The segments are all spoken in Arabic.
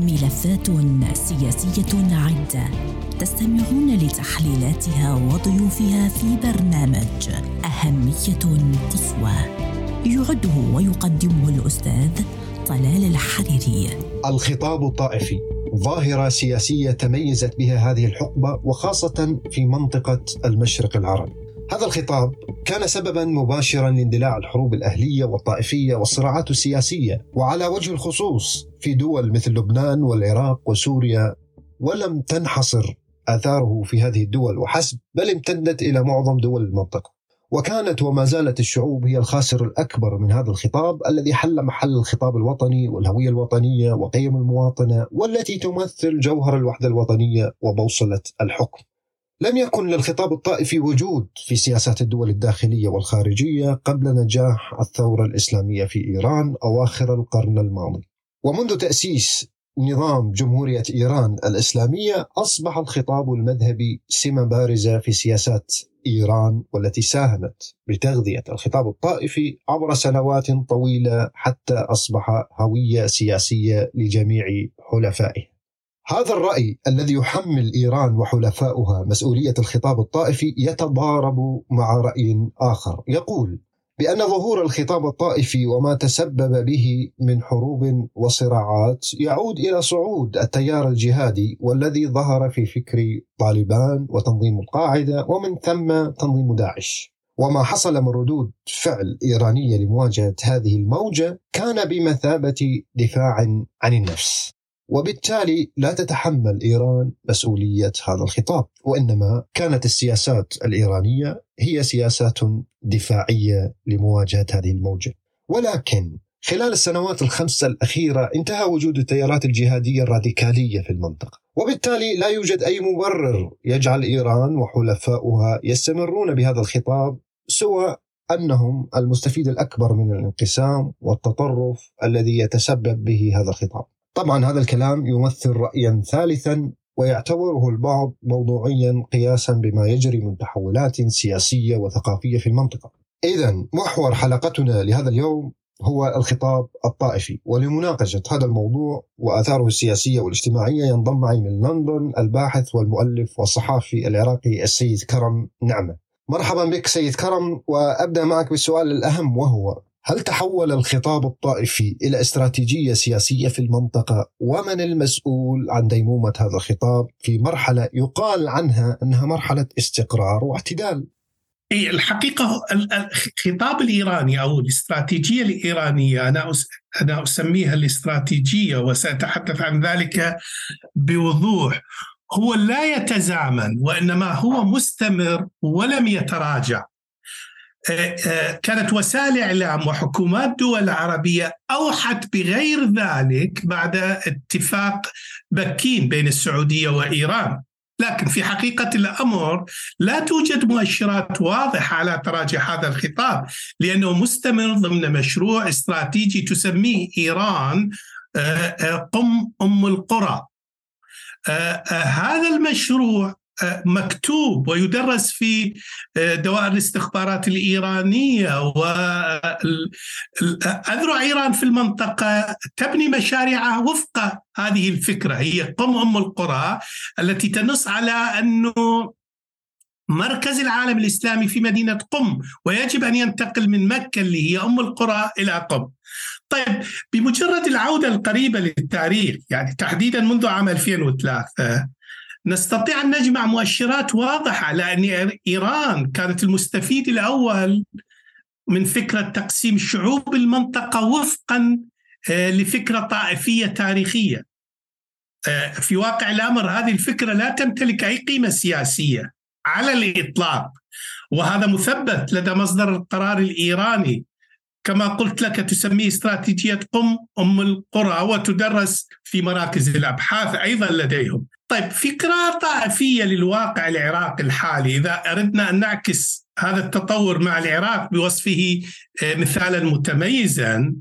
ملفات سياسية عدة تستمعون لتحليلاتها وضيوفها في برنامج أهمية قصوى يعده ويقدمه الأستاذ طلال الحريري. الخطاب الطائفي. ظاهرة سياسية تميزت بها هذه الحقبة وخاصة في منطقة المشرق العربي. هذا الخطاب كان سببا مباشرا لاندلاع الحروب الأهلية والطائفية والصراعات السياسية وعلى وجه الخصوص في دول مثل لبنان والعراق وسوريا ولم تنحصر آثاره في هذه الدول وحسب بل امتدت إلى معظم دول المنطقة. وكانت وما زالت الشعوب هي الخاسر الأكبر من هذا الخطاب الذي حل محل الخطاب الوطني والهوية الوطنية وقيم المواطنة والتي تمثل جوهر الوحدة الوطنية وبوصله الحكم. لم يكن للخطاب الطائفي وجود في سياسات الدول الداخلية والخارجية قبل نجاح الثورة الإسلامية في إيران أواخر القرن الماضي. ومنذ تأسيس نظام جمهورية إيران الإسلامية أصبح الخطاب المذهبي سمه بارزة في سياسات إيران والتي ساهمت بتغذية الخطاب الطائفي عبر سنوات طويلة حتى أصبح هوية سياسية لجميع حلفائه. هذا الرأي الذي يحمل إيران وحلفاؤها مسؤولية الخطاب الطائفي يتضارب مع رأي آخر يقول بأن ظهور الخطاب الطائفي وما تسبب به من حروب وصراعات يعود إلى صعود التيار الجهادي والذي ظهر في فكر طالبان وتنظيم القاعدة ومن ثم تنظيم داعش. وما حصل من ردود فعل إيرانية لمواجهة هذه الموجة كان بمثابة دفاع عن النفس. وبالتالي لا تتحمل إيران مسؤولية هذا الخطاب وإنما كانت السياسات الإيرانية هي سياسات دفاعية لمواجهة هذه الموجة. ولكن خلال السنوات الخمسه الأخيرة انتهى وجود التيارات الجهادية الراديكالية في المنطقة. وبالتالي لا يوجد أي مبرر يجعل إيران وحلفاؤها يستمرون بهذا الخطاب سوى أنهم المستفيد الأكبر من الانقسام والتطرف الذي يتسبب به هذا الخطاب. طبعا هذا الكلام يمثل رايا ثالثا ويعتبره البعض موضوعيا قياسا بما يجري من تحولات سياسية وثقافية في المنطقة. اذا محور حلقتنا لهذا اليوم هو الخطاب الطائفي ولمناقشة هذا الموضوع وآثاره السياسية والاجتماعية ينضم معي من لندن الباحث والمؤلف والصحافي العراقي السيد كرم نعمة. مرحبا بك سيد كرم وأبدأ معك بالسؤال الأهم وهو هل تحول الخطاب الطائفي إلى استراتيجية سياسية في المنطقة ومن المسؤول عن ديمومة هذا الخطاب في مرحلة يقال عنها أنها مرحلة استقرار واعتدال؟ الحقيقة الخطاب الإيراني أو الاستراتيجية الإيرانية أنا أنا أسميها الاستراتيجية وسأتحدث عن ذلك بوضوح هو لا يتزامن وإنما هو مستمر ولم يتراجع كانت وسائل إعلام وحكومات دول عربية أوحت بغير ذلك بعد اتفاق بكين بين السعودية وإيران. لكن في حقيقة الأمر لا توجد مؤشرات واضحة على تراجع هذا الخطاب لأنه مستمر ضمن مشروع استراتيجي تسميه إيران آه، قم أم القرى. هذا المشروع مكتوب ويدرس في آه، دوائر الاستخبارات الإيرانية وأذرع إيران في المنطقة تبني مشاريعها وفق هذه الفكرة. هي قم أم القرى التي تنص على أنه مركز العالم الإسلامي في مدينة قم ويجب أن ينتقل من مكة اللي هي أم القرى إلى قم. طيب بمجرد العودة القريبة للتاريخ يعني تحديدا منذ عام 2003 نستطيع أن نجمع مؤشرات واضحة على ان إيران كانت المستفيد الأول من فكرة تقسيم شعوب المنطقة وفقا آه، لفكرة طائفية تاريخية. آه، في واقع الأمر هذه الفكرة لا تمتلك أي قيمة سياسية على الإطلاق وهذا مثبت لدى مصدر القرار الإيراني كما قلت لك تسميه استراتيجية قم أم القرى وتدرس في مراكز الأبحاث أيضا لديهم. طيب فكرة طائفية للواقع العراقي الحالي. إذا أردنا أن نعكس هذا التطور مع العراق بوصفه آه، مثالا متميزا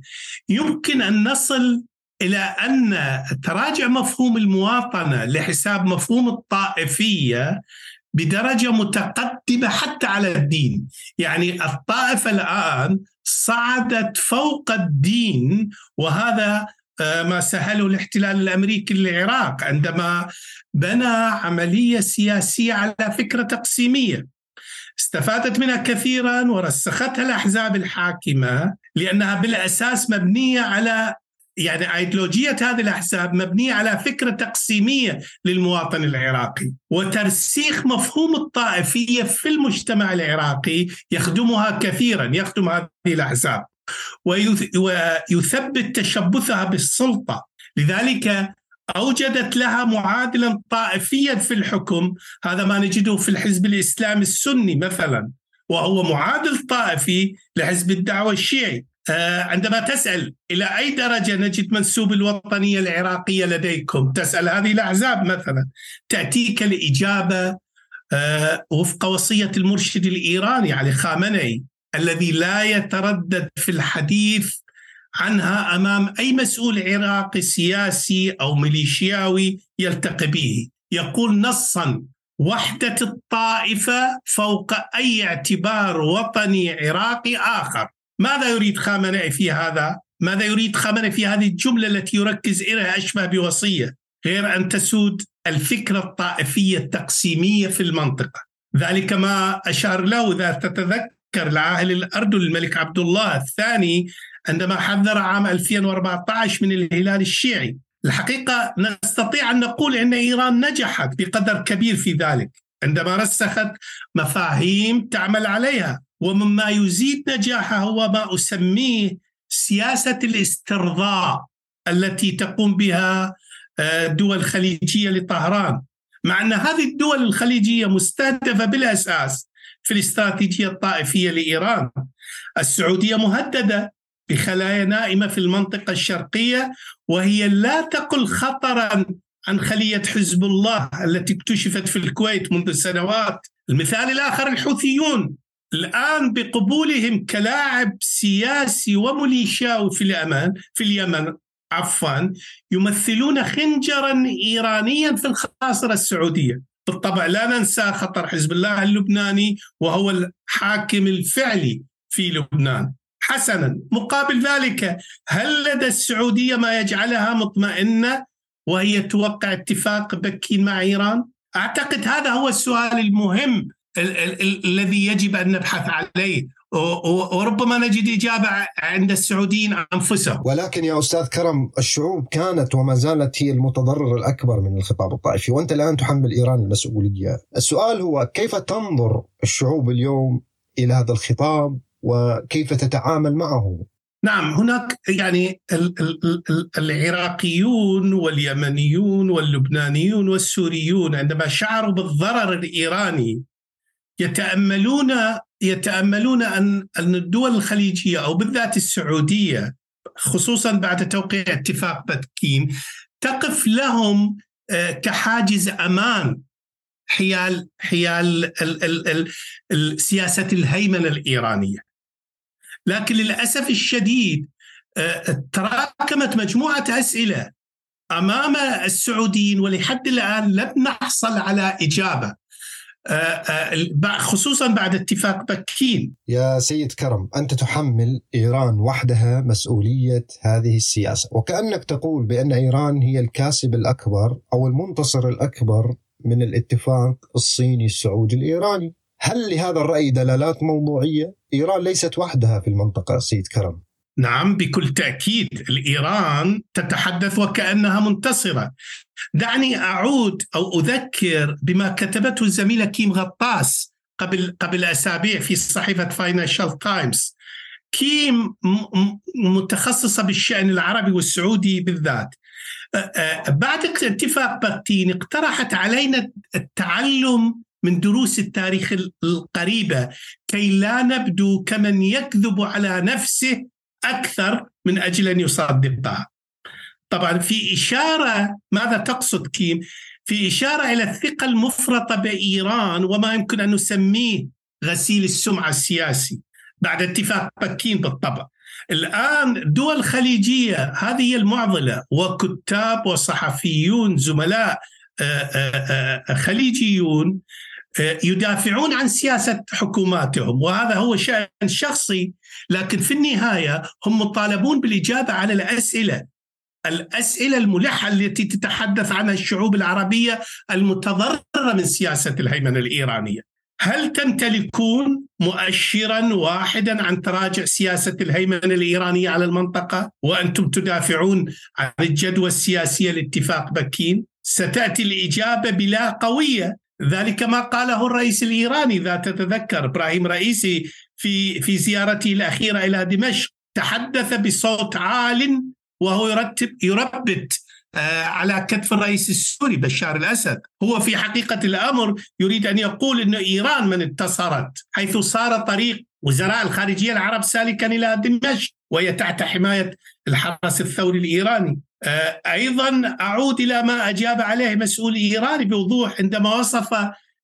يمكن أن نصل إلى أن تراجع مفهوم المواطنة لحساب مفهوم الطائفية بدرجة متقدمة حتى على الدين. يعني الطائفة الآن صعدت فوق الدين وهذا ما سهله الاحتلال الامريكي للعراق عندما بنى عمليه سياسيه على فكره تقسيميه. استفادت منها كثيرا ورسختها الأحزاب الحاكمة لأنها بالأساس مبنية على يعني ايديولوجيه هذه الأحزاب مبنية على فكرة تقسيمية للمواطن العراقي وترسيخ مفهوم الطائفية في المجتمع العراقي يخدمها كثيرا يخدم هذه الأحزاب. ويثبت تشبثها بالسلطة. لذلك أوجدت لها معادلا طائفيا في الحكم. هذا ما نجده في الحزب الإسلامي السني مثلا. وهو معادل طائفي لحزب الدعوة الشيعي. آه، عندما تسأل إلى أي درجة نجد منسوب الوطنية العراقية لديكم؟ تسأل هذه الأحزاب مثلا. تأتيك الإجابة آه، وفق وصية المرشد الإيراني علي خامنئي. الذي لا يتردد في الحديث عنها أمام أي مسؤول عراقي سياسي أو ميليشياوي يلتقي به. يقول نصا وحدة الطائفة فوق أي اعتبار وطني عراقي آخر. ماذا يريد خامنئي في هذا؟ ماذا يريد خامنئي في هذه الجملة التي يركز إليها أشبه بوصية؟ غير أن تسود الفكرة الطائفية التقسيمية في المنطقة. ذلك ما أشار له إذا تتذكر العاهل الاردن الملك عبد الله الثاني عندما حذر عام 2014 من الهلال الشيعي. الحقيقة نستطيع أن نقول إن إيران نجحت بقدر كبير في ذلك. عندما رسخت مفاهيم تعمل عليها ومما يزيد نجاحها هو ما أسميه سياسة الاسترضاء التي تقوم بها الدول آه، الخليجية لطهران. مع أن هذه الدول الخليجية مستهدفة بالأساس في الاستراتيجيه الطائفية لإيران. السعودية مهددة بخلايا نائمة في المنطقة الشرقية وهي لا تقل خطرا عن خلية حزب الله التي اكتشفت في الكويت منذ سنوات. المثال الآخر الحوثيون الآن بقبولهم كلاعب سياسي وميليشياوي في اليمن في اليمن عفوا يمثلون خنجرا ايرانيا في الخاصرة السعودية. بالطبع لا ننسى خطر حزب الله اللبناني وهو الحاكم الفعلي في لبنان حسنا مقابل ذلك هل لدى السعودية ما يجعلها مطمئنة وهي توقع اتفاق بكين مع إيران؟ أعتقد هذا هو السؤال المهم الذي يجب أن نبحث عليه وربما نجد إجابة عند السعوديين أنفسهم. ولكن يا أستاذ كرم الشعوب كانت وما زالت هي المتضرر الأكبر من الخطاب الطائفي وأنت الآن تحمل إيران المسؤولية. السؤال هو كيف تنظر الشعوب اليوم إلى هذا الخطاب وكيف تتعامل معه نعم هناك يعني العراقيون واليمنيون واللبنانيون والسوريون عندما شعروا بالضرر الإيراني يتأملون يتأملون أن أن الدول الخليجية أو بالذات السعودية خصوصا بعد توقيع اتفاق بكين تقف لهم آه، كحاجز أمان. حيال حيال سياسة الهيمنة الإيرانية. لكن للأسف الشديد آه، تراكمت مجموعة أسئلة أمام السعوديين ولحد الآن لم نحصل على إجابة. خصوصا بعد اتفاق بكين. يا سيد كرم أنت تحمل إيران وحدها مسؤولية هذه السياسة. وكأنك تقول بأن إيران هي الكاسب الأكبر أو المنتصر الأكبر من الاتفاق الصيني السعودي الإيراني. هل لهذا الرأي دلالات موضوعية؟ إيران ليست وحدها في المنطقة سيد كرم. نعم بكل تأكيد الإيران تتحدث وكأنها منتصرة. دعني أعود أو أذكر بما كتبته الزميلة كيم غطاس قبل قبل أسابيع في صحيفة فاينانشال تايمز كيم متخصصة بالشأن العربي والسعودي بالذات. بعد اتفاق بكين اقترحت علينا التعلم من دروس التاريخ القريبة كي لا نبدو كمن يكذب على نفسه أكثر من أجل أن يصدقها. طبعا في إشارة ماذا تقصد كيم؟ في إشارة إلى الثقة المفرطة بإيران وما يمكن أن نسميه غسيل السمعة السياسي بعد اتفاق بكين بالطبع. الآن دول خليجية هذه هي المعضلة وكتاب وصحفيون زملاء آه، آه، آه، خليجيون يدافعون عن سياسة حكوماتهم وهذا هو شأن شخصي لكن في النهاية هم مطالبون بالإجابة على الأسئلة الأسئلة الملحة التي تتحدث عنها الشعوب العربية المتضررة من سياسة الهيمنة الإيرانية. هل تمتلكون مؤشرا واحدا عن تراجع سياسة الهيمنة الإيرانية على المنطقة وأنتم تدافعون عن الجدوى السياسية لاتفاق بكين؟ ستأتي الإجابة بلا قوية ذلك ما قاله الرئيس الإيراني إذا تتذكر إبراهيم رئيسي في في زيارته الأخيرة إلى دمشق تحدث بصوت عال وهو يرتب يربت آه، على كتف الرئيس السوري بشار الأسد، هو في حقيقة الأمر يريد أن يقول إن إيران من انتصرت حيث صار طريق وزراء الخارجية العرب سالكا إلى دمشق وهي تحت حماية الحرس الثوري الإيراني. آه، أيضا أعود إلى ما أجاب عليه مسؤول إيراني بوضوح عندما وصف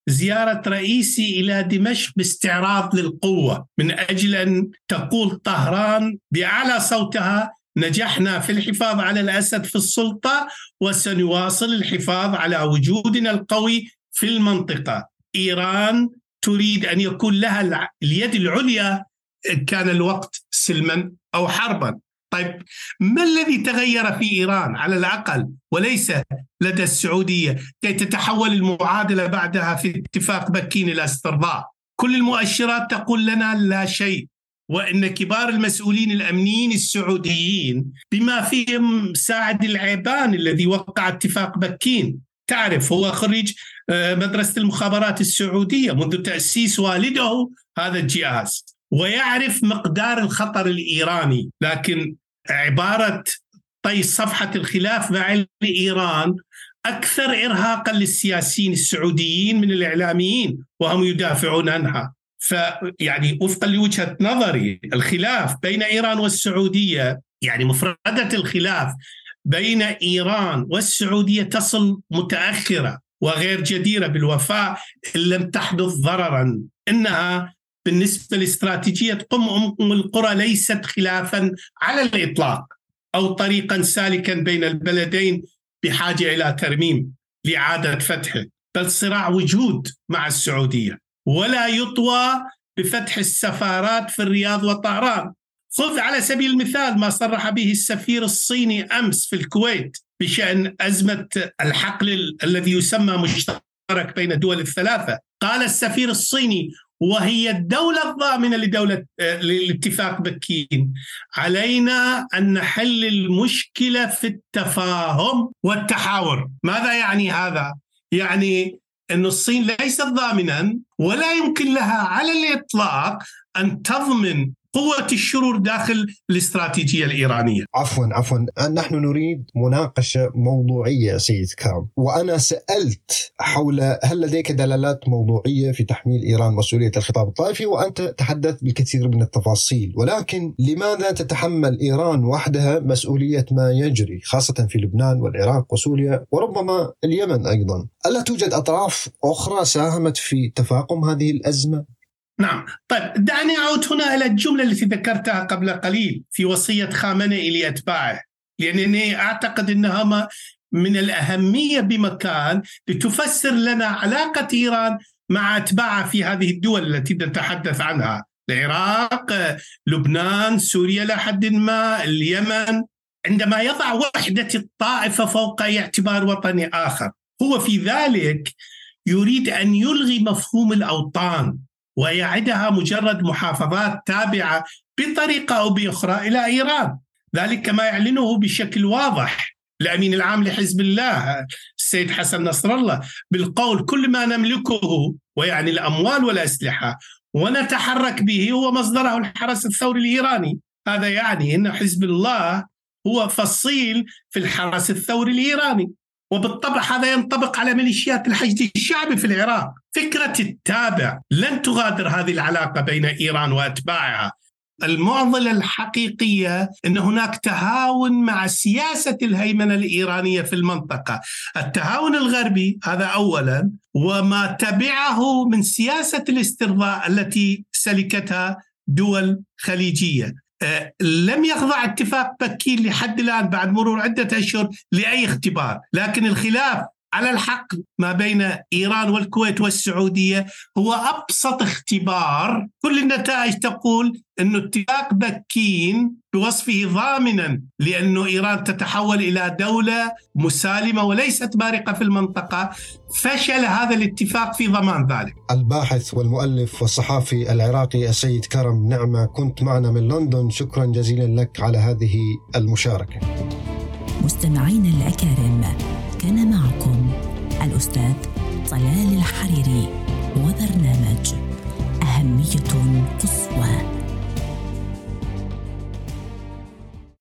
زيارة رئيسي إلى دمشق باستعراض للقوة من أجل أن تقول طهران بأعلى صوتها نجحنا في الحفاظ على الأسد في السلطة وسنواصل الحفاظ على وجودنا القوي في المنطقة. إيران تريد أن يكون لها اليد العليا إن كان الوقت سلما أو حربا. طيب ما الذي تغير في إيران؟ على الأقل وليس لدى السعودية كي تتحول المعادلة بعدها في اتفاق بكين إلى استرضاء؟ كل المؤشرات تقول لنا لا شيء وإن كبار المسؤولين الأمنيين السعوديين بما فيهم ساعد العيبان الذي وقع اتفاق بكين تعرف هو خريج آه، مدرسة المخابرات السعودية منذ تأسيس والده هذا الجهاز ويعرف مقدار الخطر الإيراني. لكن عبارة طي صفحة الخلاف مع ايران أكثر ارهاقا للسياسيين السعوديين من الإعلاميين وهم يدافعون عنها. فيعني وفقا لوجهة نظري الخلاف بين إيران والسعودية يعني مفردة الخلاف بين إيران والسعودية تصل متأخرة وغير جديرة بالوفاء إن لم تحدث ضررا. إنها بالنسبة لاستراتيجية قم أم القرى ليست خلافا على الإطلاق أو طريقا سالكا بين البلدين بحاجة إلى ترميم لإعادة فتحه بل صراع وجود مع السعودية. ولا يطوى بفتح السفارات في الرياض وطهران خذ على سبيل المثال ما صرح به السفير الصيني أمس في الكويت بشأن أزمة الحقل الذي يسمى مشترك بين الدول الثلاثة. قال السفير الصيني وهي الدولة الضامنة لدولة لاتفاق بكين علينا أن نحل المشكلة في التفاهم والتحاور ماذا يعني هذا؟ يعني أن الصين ليست ضامنا ولا يمكن لها على الإطلاق أن تضمن قوة الشرور داخل الاستراتيجية الإيرانية. عفوا عفوا. نحن نريد مناقشة موضوعية سيد كام وأنا سألت حول هل لديك دلالات موضوعية في تحميل إيران مسؤولية الخطاب الطائفي وأنت تحدثت بالكثير من التفاصيل. ولكن لماذا تتحمل إيران وحدها مسؤولية ما يجري خاصة في لبنان والعراق وسوريا وربما اليمن أيضا؟ ألا توجد أطراف أخرى ساهمت في تفاقم هذه الأزمة؟ نعم. طيب دعني أعود هنا إلى الجملة التي ذكرتها قبل قليل في وصية خامنئي لأتباعه لأنني أعتقد أنها من الأهمية بمكان لتفسر لنا علاقة إيران مع أتباعها في هذه الدول التي نتحدث عنها. العراق لبنان سوريا إلى حد ما اليمن. عندما يضع وحدة الطائفة فوق أي اعتبار وطني آخر هو في ذلك يريد أن يلغي مفهوم الأوطان. ويعدها مجرد محافظات تابعة بطريقة أو بأخرى إلى إيران. ذلك ما يعلنه بشكل واضح الأمين العام لحزب الله السيد حسن نصر الله بالقول كل ما نملكه ويعني الأموال والأسلحة ونتحرك به هو مصدره الحرس الثوري الإيراني. هذا يعني إن حزب الله هو فصيل في الحرس الثوري الإيراني. وبالطبع هذا ينطبق على ميليشيات الحشد الشعبي في العراق. فكرة التابع لن تغادر هذه العلاقة بين إيران وأتباعها. المعضلة الحقيقية أن هناك تهاون مع سياسة الهيمنة الإيرانية في المنطقة. التهاون الغربي هذا أولا وما تبعه من سياسة الاسترضاء التي سلكتها دول خليجية. آه، لم يخضع اتفاق بكين لحد الآن بعد مرور عدة أشهر لأي اختبار، لكن الخلاف على الحق ما بين إيران والكويت والسعودية هو أبسط اختبار. كل النتائج تقول انه اتفاق بكين بوصفه ضامنا لأن إيران تتحول إلى دولة مسالمة وليست بارقة في المنطقة. فشل هذا الاتفاق في ضمان ذلك. الباحث والمؤلف والصحافي العراقي السيد كرم نعمة كنت معنا من لندن. شكرا جزيلا لك على هذه المشاركة. مستمعين الأكارم كان معكم الأستاذ طلال الحريري وبرنامج أهمية قصة